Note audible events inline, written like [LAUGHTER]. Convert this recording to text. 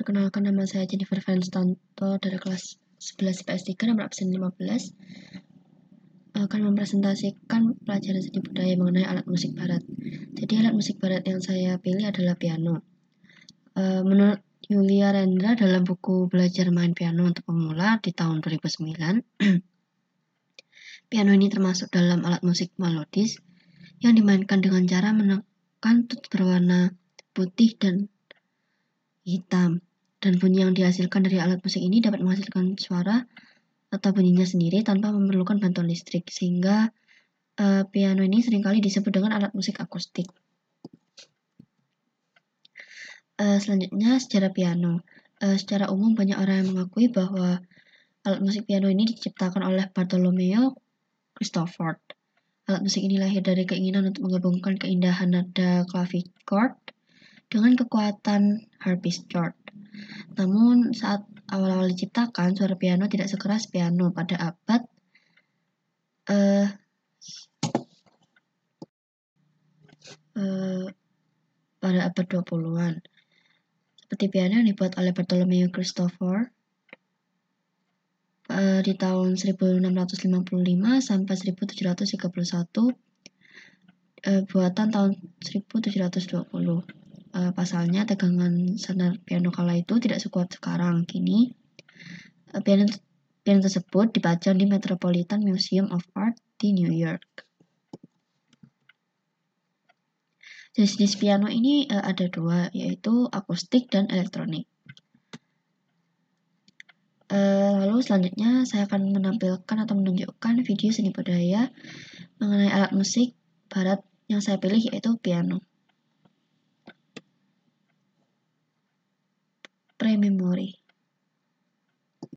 Perkenalkan nama saya Jennifer Vanstanto dari kelas 11 IPS 3 nomor absen 15 akan mempresentasikan pelajaran seni budaya mengenai alat musik barat. Jadi alat musik barat yang saya pilih adalah piano. Uh, menurut Yulia Rendra dalam buku Belajar Main Piano untuk Pemula di tahun 2009, [CLEARS THROAT] piano ini termasuk dalam alat musik melodis yang dimainkan dengan cara menekan tut berwarna putih dan hitam dan bunyi yang dihasilkan dari alat musik ini dapat menghasilkan suara atau bunyinya sendiri tanpa memerlukan bantuan listrik sehingga uh, piano ini sering kali disebut dengan alat musik akustik. Uh, selanjutnya sejarah piano. Uh, secara umum banyak orang yang mengakui bahwa alat musik piano ini diciptakan oleh Bartolomeo Cristofort. Alat musik ini lahir dari keinginan untuk menggabungkan keindahan nada clavichord dengan kekuatan harpsichord. Namun saat awal-awal diciptakan, suara piano tidak sekeras piano pada abad uh, uh, pada abad 20-an. Seperti piano yang dibuat oleh Bartolomeo Christopher uh, di tahun 1655 sampai 1731 uh, buatan tahun 1720 uh, pasalnya tegangan senar piano kala itu tidak sekuat sekarang. Kini uh, piano piano tersebut dipajang di Metropolitan Museum of Art di New York. Jenis-jenis piano ini uh, ada dua, yaitu akustik dan elektronik. Uh, lalu selanjutnya saya akan menampilkan atau menunjukkan video seni budaya mengenai alat musik barat yang saya pilih yaitu piano. memory.